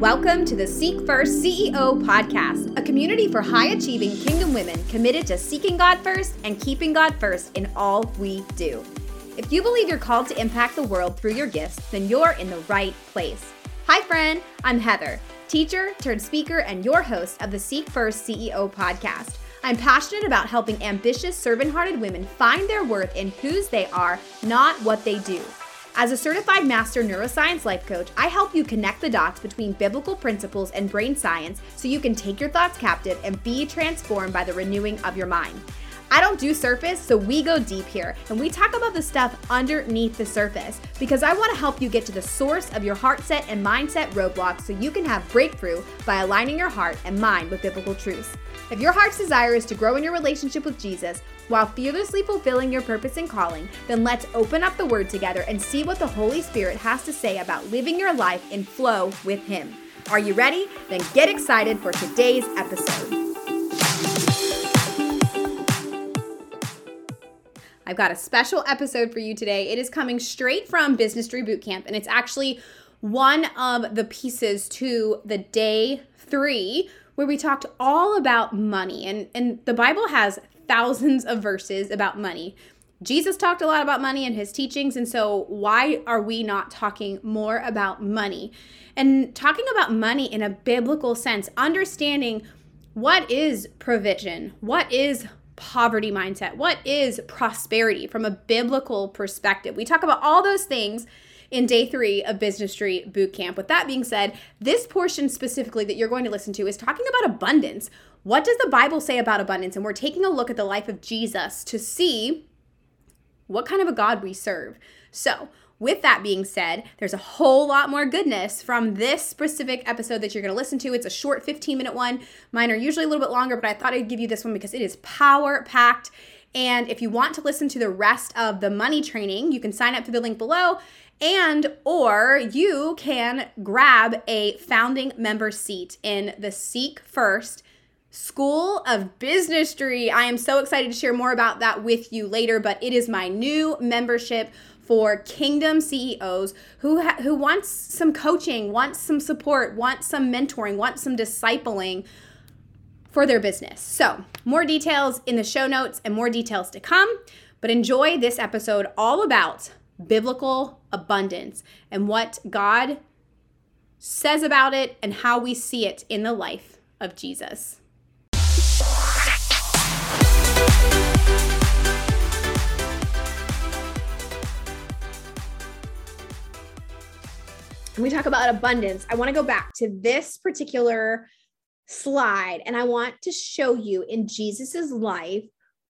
Welcome to the Seek First CEO podcast, a community for high achieving kingdom women committed to seeking God first and keeping God first in all we do. If you believe you're called to impact the world through your gifts, then you're in the right place. Hi, friend, I'm Heather, teacher turned speaker and your host of the Seek First CEO podcast. I'm passionate about helping ambitious, servant hearted women find their worth in whose they are, not what they do. As a certified master neuroscience life coach, I help you connect the dots between biblical principles and brain science so you can take your thoughts captive and be transformed by the renewing of your mind. I don't do surface, so we go deep here and we talk about the stuff underneath the surface because I want to help you get to the source of your heart set and mindset roadblocks so you can have breakthrough by aligning your heart and mind with biblical truths. If your heart's desire is to grow in your relationship with Jesus, while fearlessly fulfilling your purpose and calling, then let's open up the Word together and see what the Holy Spirit has to say about living your life in flow with Him. Are you ready? Then get excited for today's episode. I've got a special episode for you today. It is coming straight from Business Boot Bootcamp, and it's actually one of the pieces to the day three where we talked all about money. And, and the Bible has thousands of verses about money. Jesus talked a lot about money in his teachings, and so why are we not talking more about money? And talking about money in a biblical sense, understanding what is provision, what is poverty mindset, what is prosperity from a biblical perspective. We talk about all those things in day three of Business Street Boot Camp. With that being said, this portion specifically that you're going to listen to is talking about abundance. What does the Bible say about abundance? And we're taking a look at the life of Jesus to see what kind of a God we serve. So, with that being said, there's a whole lot more goodness from this specific episode that you're going to listen to. It's a short 15 minute one. Mine are usually a little bit longer, but I thought I'd give you this one because it is power packed. And if you want to listen to the rest of the money training, you can sign up through the link below and or you can grab a founding member seat in the Seek First School of Businessry. I am so excited to share more about that with you later, but it is my new membership for kingdom CEOs who ha- who wants some coaching, wants some support, wants some mentoring, wants some discipling for their business. So, more details in the show notes and more details to come, but enjoy this episode all about biblical abundance and what God says about it and how we see it in the life of Jesus. We talk about abundance, I want to go back to this particular slide and I want to show you in Jesus's life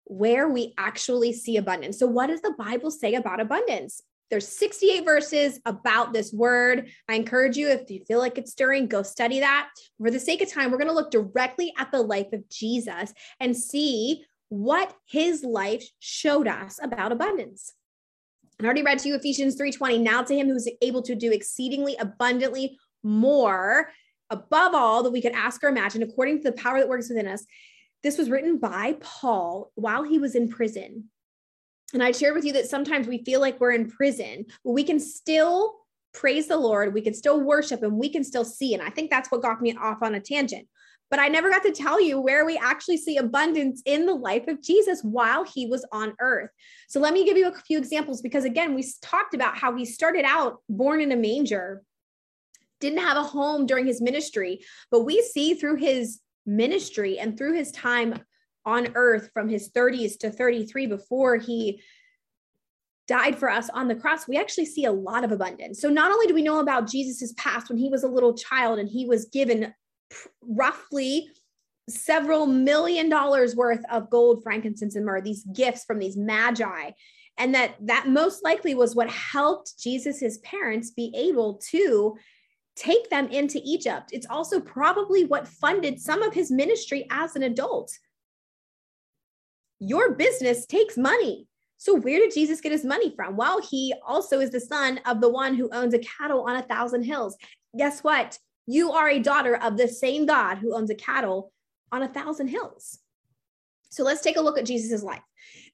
where we actually see abundance. So, what does the Bible say about abundance? There's 68 verses about this word. I encourage you, if you feel like it's stirring, go study that. For the sake of time, we're going to look directly at the life of Jesus and see what his life showed us about abundance. I already read to you Ephesians 3:20. Now to him who's able to do exceedingly abundantly more above all that we could ask or imagine according to the power that works within us. This was written by Paul while he was in prison. And I shared with you that sometimes we feel like we're in prison, but we can still praise the Lord, we can still worship, and we can still see. And I think that's what got me off on a tangent but I never got to tell you where we actually see abundance in the life of Jesus while he was on earth. So let me give you a few examples because, again, we talked about how he started out born in a manger, didn't have a home during his ministry, but we see through his ministry and through his time on earth from his 30s to 33 before he died for us on the cross, we actually see a lot of abundance. So not only do we know about Jesus's past when he was a little child and he was given roughly several million dollars worth of gold, frankincense, and myrrh, these gifts from these magi. And that that most likely was what helped Jesus, his parents, be able to take them into Egypt. It's also probably what funded some of his ministry as an adult. Your business takes money. So, where did Jesus get his money from? Well, he also is the son of the one who owns a cattle on a thousand hills. Guess what? You are a daughter of the same God who owns a cattle on a thousand hills. So let's take a look at Jesus' life.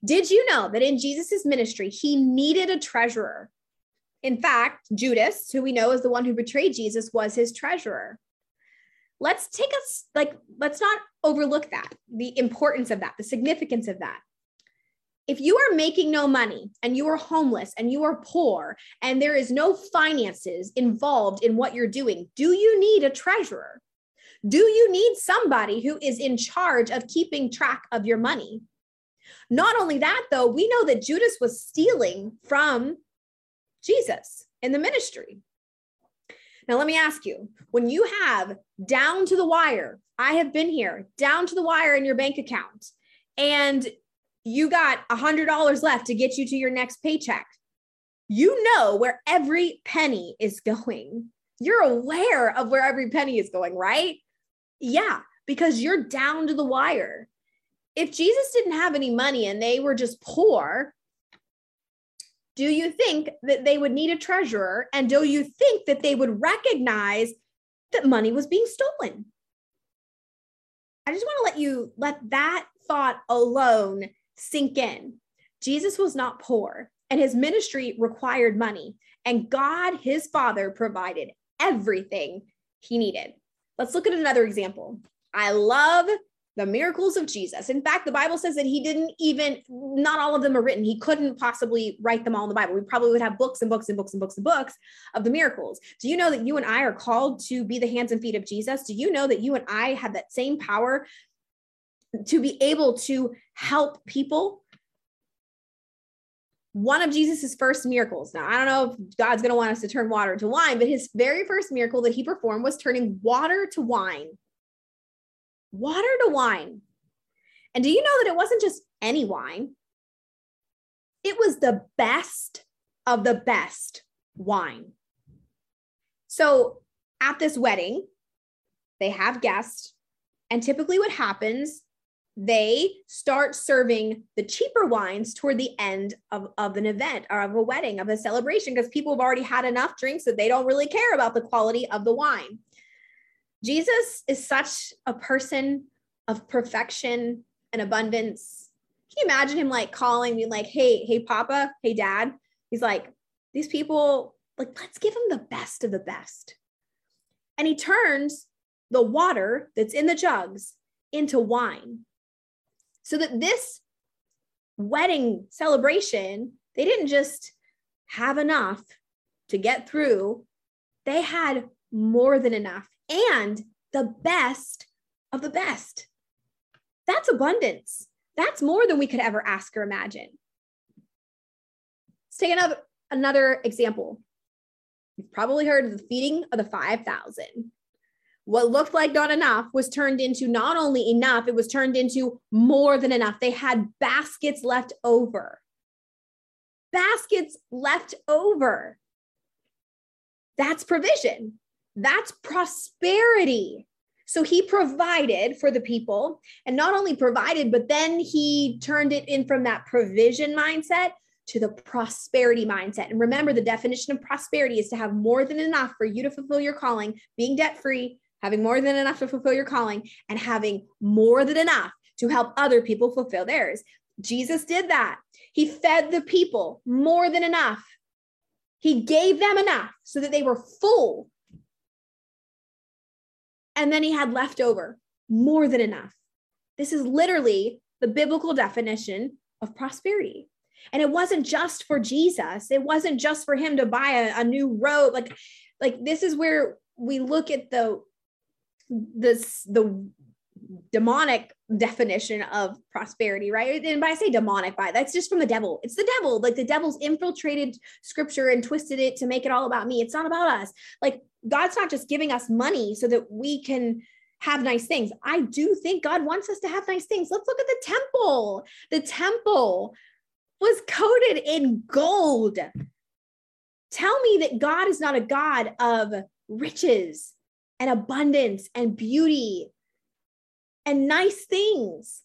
Did you know that in Jesus' ministry, he needed a treasurer? In fact, Judas, who we know is the one who betrayed Jesus, was his treasurer. Let's take us, like, let's not overlook that, the importance of that, the significance of that. If you are making no money and you are homeless and you are poor and there is no finances involved in what you're doing, do you need a treasurer? Do you need somebody who is in charge of keeping track of your money? Not only that, though, we know that Judas was stealing from Jesus in the ministry. Now, let me ask you when you have down to the wire, I have been here, down to the wire in your bank account, and you got a $100 left to get you to your next paycheck, you know where every penny is going. You're aware of where every penny is going, right? Yeah, because you're down to the wire. If Jesus didn't have any money and they were just poor, do you think that they would need a treasurer? And do you think that they would recognize that money was being stolen? I just want to let you let that thought alone sink in. Jesus was not poor, and his ministry required money, and God, his father, provided everything he needed. Let's look at another example. I love the miracles of Jesus. In fact, the Bible says that he didn't even, not all of them are written. He couldn't possibly write them all in the Bible. We probably would have books and books and books and books and books of the miracles. Do you know that you and I are called to be the hands and feet of Jesus? Do you know that you and I have that same power to be able to help people? One of Jesus's first miracles. Now, I don't know if God's going to want us to turn water to wine, but his very first miracle that he performed was turning water to wine water to wine. And do you know that it wasn't just any wine? It was the best of the best wine. So at this wedding, they have guests. And typically, what happens, they start serving the cheaper wines toward the end of, of an event or of a wedding, of a celebration, because people have already had enough drinks that they don't really care about the quality of the wine. Jesus is such a person of perfection and abundance. Can you imagine him like calling me like, hey, hey, Papa, hey, Dad? He's like, these people, like, let's give them the best of the best. And he turns the water that's in the jugs into wine. So that this wedding celebration, they didn't just have enough to get through, they had more than enough and the best of the best. That's abundance. That's more than we could ever ask or imagine. Let's take another, another example. You've probably heard of the feeding of the 5,000. What looked like not enough was turned into not only enough, it was turned into more than enough. They had baskets left over. Baskets left over. That's provision. That's prosperity. So he provided for the people and not only provided, but then he turned it in from that provision mindset to the prosperity mindset. And remember, the definition of prosperity is to have more than enough for you to fulfill your calling, being debt free, having more than enough to fulfill your calling, and having more than enough to help other people fulfill theirs. Jesus did that. He fed the people more than enough. He gave them enough so that they were full and then he had leftover, more than enough. This is literally the biblical definition of prosperity. And it wasn't just for Jesus. It wasn't just for him to buy a, a new robe. Like, like this is where we look at the this the demonic definition of prosperity, right? And by I say demonic, by that's just from the devil. It's the devil. Like the devil's infiltrated scripture and twisted it to make it all about me. It's not about us. Like God's not just giving us money so that we can have nice things. I do think God wants us to have nice things. Let's look at the temple. The temple was coated in gold. Tell me that God is not a God of riches and abundance and beauty and nice things.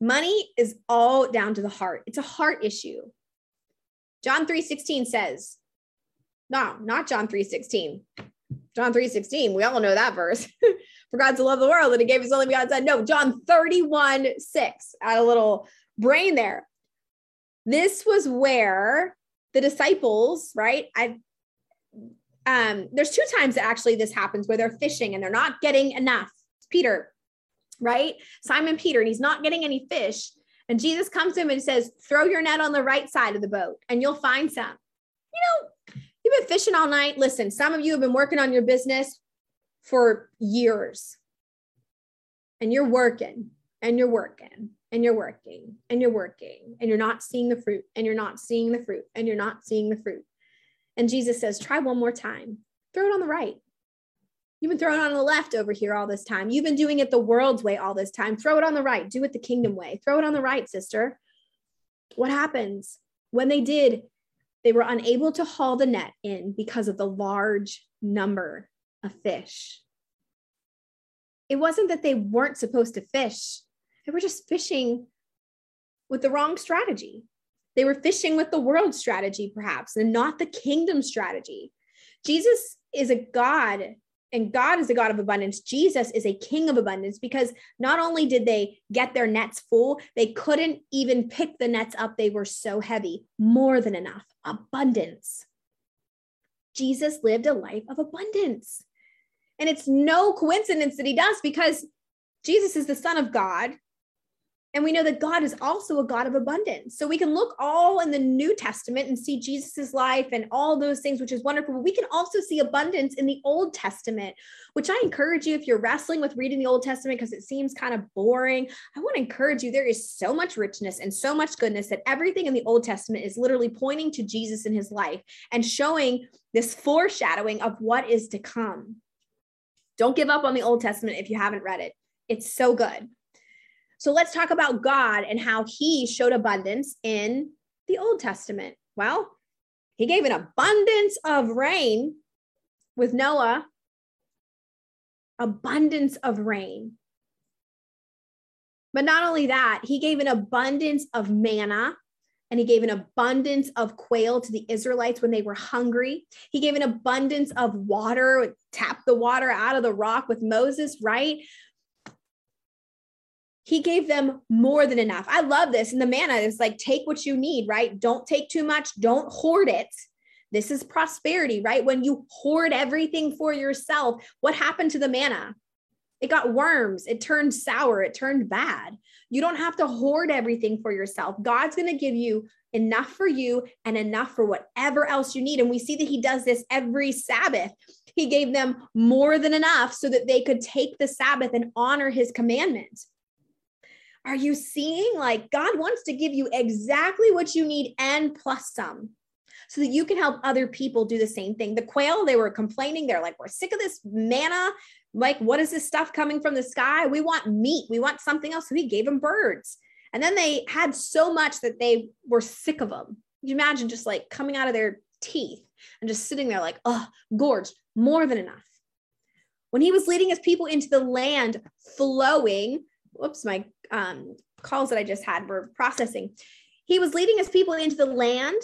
Money is all down to the heart. It's a heart issue. John 3:16 says, no, not John 3:16. John 3:16, we all know that verse. For God to love the world and he gave his only begotten son. No, John 31, 6. Add a little brain there. This was where the disciples, right? I um there's two times actually this happens where they're fishing and they're not getting enough. It's Peter, right? Simon Peter, and he's not getting any fish. And Jesus comes to him and says, Throw your net on the right side of the boat and you'll find some. You know, you've been fishing all night. Listen, some of you have been working on your business for years and you're working and you're working and you're working and you're working and you're not seeing the fruit and you're not seeing the fruit and you're not seeing the fruit. And Jesus says, try one more time. Throw it on the right. You've been throwing it on the left over here all this time. You've been doing it the world's way all this time. Throw it on the right. Do it the kingdom way. Throw it on the right, sister. What happens? When they did, they were unable to haul the net in because of the large number of fish. It wasn't that they weren't supposed to fish, they were just fishing with the wrong strategy. They were fishing with the world strategy, perhaps, and not the kingdom strategy. Jesus is a God, and God is a God of abundance. Jesus is a king of abundance because not only did they get their nets full, they couldn't even pick the nets up. They were so heavy, more than enough, abundance. Jesus lived a life of abundance. And it's no coincidence that he does because Jesus is the Son of God. And we know that God is also a God of abundance. So we can look all in the New Testament and see Jesus's life and all those things, which is wonderful. But we can also see abundance in the Old Testament, which I encourage you if you're wrestling with reading the Old Testament because it seems kind of boring. I want to encourage you. There is so much richness and so much goodness that everything in the Old Testament is literally pointing to Jesus in his life and showing this foreshadowing of what is to come. Don't give up on the Old Testament if you haven't read it. It's so good. So let's talk about God and how he showed abundance in the Old Testament. Well, he gave an abundance of rain with Noah, abundance of rain. But not only that, he gave an abundance of manna and he gave an abundance of quail to the Israelites when they were hungry. He gave an abundance of water, tap the water out of the rock with Moses, right? He gave them more than enough. I love this. And the manna is like, take what you need, right? Don't take too much, don't hoard it. This is prosperity, right? When you hoard everything for yourself, what happened to the manna? It got worms, it turned sour, it turned bad. You don't have to hoard everything for yourself. God's going to give you enough for you and enough for whatever else you need. And we see that He does this every Sabbath. He gave them more than enough so that they could take the Sabbath and honor His commandment. Are you seeing? Like, God wants to give you exactly what you need and plus some so that you can help other people do the same thing. The quail, they were complaining. They're like, we're sick of this manna. Like, what is this stuff coming from the sky? We want meat. We want something else. So he gave them birds. And then they had so much that they were sick of them. You imagine just like coming out of their teeth and just sitting there like, oh, gorged, more than enough. When he was leading his people into the land flowing, whoops, my um, calls that I just had were processing. He was leading his people into the land,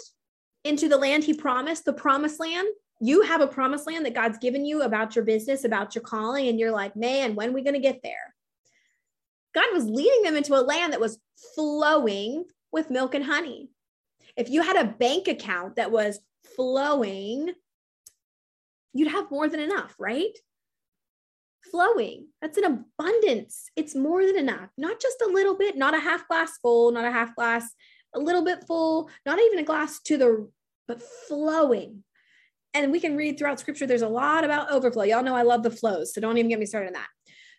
into the land he promised, the promised land. You have a promised land that God's given you about your business, about your calling, and you're like, man, when are we going to get there? God was leading them into a land that was flowing with milk and honey. If you had a bank account that was flowing, you'd have more than enough, right? Flowing, that's an abundance. It's more than enough, not just a little bit, not a half glass full, not a half glass, a little bit full, not even a glass to the, but flowing. And we can read throughout scripture, there's a lot about overflow. Y'all know I love the flows, so don't even get me started on that.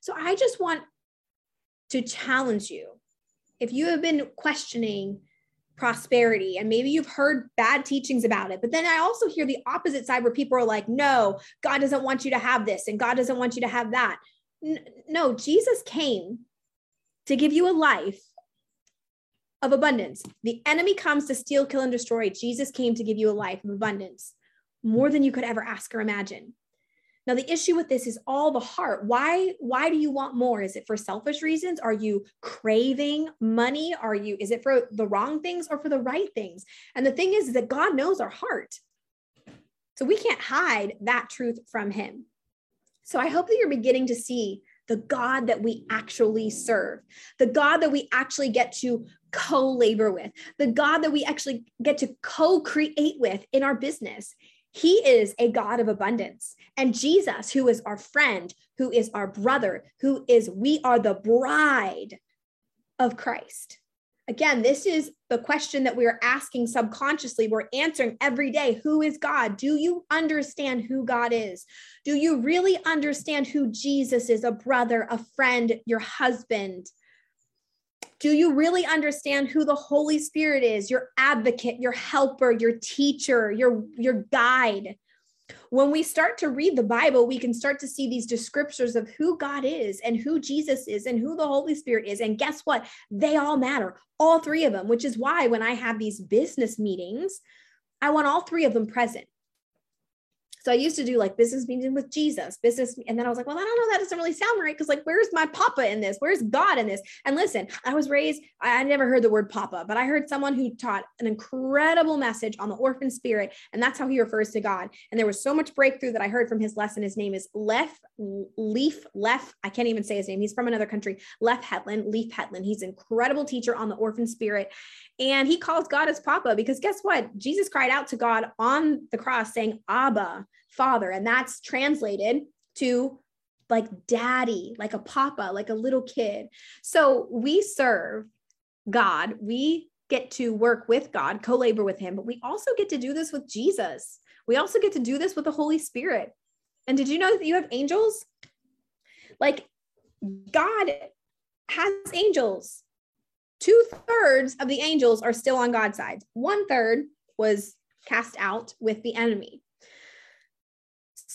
So I just want to challenge you. If you have been questioning prosperity and maybe you've heard bad teachings about it, but then I also hear the opposite side where people are like, no, God doesn't want you to have this and God doesn't want you to have that. No, Jesus came to give you a life of abundance. The enemy comes to steal, kill, and destroy. Jesus came to give you a life of abundance, more than you could ever ask or imagine. Now the issue with this is all the heart. Why why do you want more? Is it for selfish reasons? Are you craving money? Are you is it for the wrong things or for the right things? And the thing is, is that God knows our heart. So we can't hide that truth from him. So I hope that you're beginning to see the God that we actually serve, the God that we actually get to co labor with, the God that we actually get to co create with in our business. He is a God of abundance. And Jesus, who is our friend, who is our brother, who is, we are the bride of Christ. Again, this is the question that we're asking subconsciously. We're answering every day Who is God? Do you understand who God is? Do you really understand who Jesus is? A brother, a friend, your husband? Do you really understand who the Holy Spirit is? Your advocate, your helper, your teacher, your, your guide. When we start to read the Bible, we can start to see these descriptors of who God is and who Jesus is and who the Holy Spirit is. And guess what? They all matter, all three of them, which is why when I have these business meetings, I want all three of them present. So I used to do like business meeting with Jesus, business. And then I was like, well, I don't know. That doesn't really sound right. Cause like, where's my papa in this? Where's God in this? And listen, I was raised, I never heard the word papa, but I heard someone who taught an incredible message on the orphan spirit. And that's how he refers to God. And there was so much breakthrough that I heard from his lesson. His name is Leif, Leaf, Leif. I can't even say his name. He's from another country. Leif Hetland, Leif Hetland. He's an incredible teacher on the orphan spirit. And he calls God his papa because guess what? Jesus cried out to God on the cross saying, Abba, Father. And that's translated to like daddy, like a papa, like a little kid. So we serve God. We get to work with God, co labor with Him, but we also get to do this with Jesus. We also get to do this with the Holy Spirit. And did you know that you have angels? Like God has angels two thirds of the angels are still on God's side. One third was cast out with the enemy.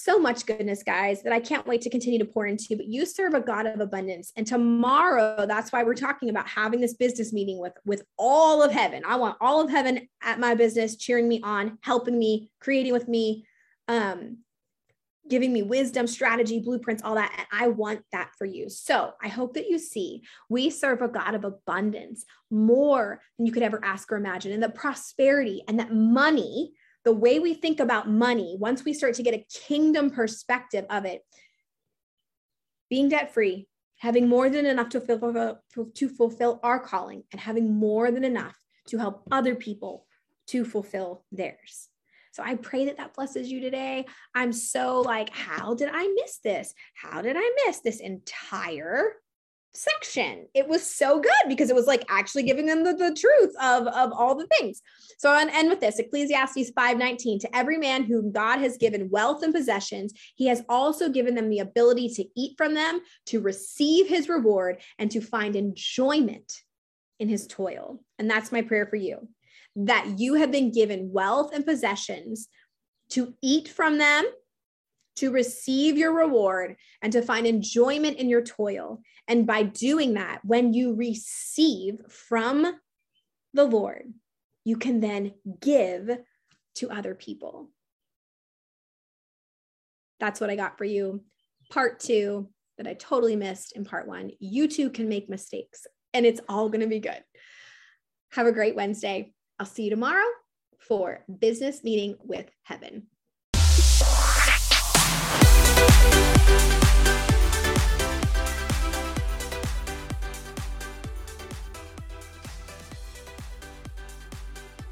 So much goodness, guys, that I can't wait to continue to pour into. But you serve a God of abundance. And tomorrow, that's why we're talking about having this business meeting with, with all of heaven. I want all of heaven at my business cheering me on, helping me, creating with me, um, giving me wisdom, strategy, blueprints, all that. And I want that for you. So I hope that you see we serve a God of abundance, more than you could ever ask or imagine. And the prosperity and that money, the way we think about money, once we start to get a kingdom perspective of it, being debt free, having more than enough to fulfill, to fulfill our calling, and having more than enough to help other people to fulfill theirs. So I pray that that blesses you today. I'm so like, how did I miss this? How did I miss this entire section? It was so good because it was like actually giving them the, the truth of, of all the things. So I'll end with this Ecclesiastes 5:19. To every man whom God has given wealth and possessions, he has also given them the ability to eat from them, to receive his reward, and to find enjoyment in his toil. And that's my prayer for you that you have been given wealth and possessions to eat from them, to receive your reward, and to find enjoyment in your toil. And by doing that, when you receive from the Lord, you can then give to other people. That's what I got for you. Part two that I totally missed in part one. You too can make mistakes, and it's all going to be good. Have a great Wednesday. I'll see you tomorrow for Business Meeting with Heaven.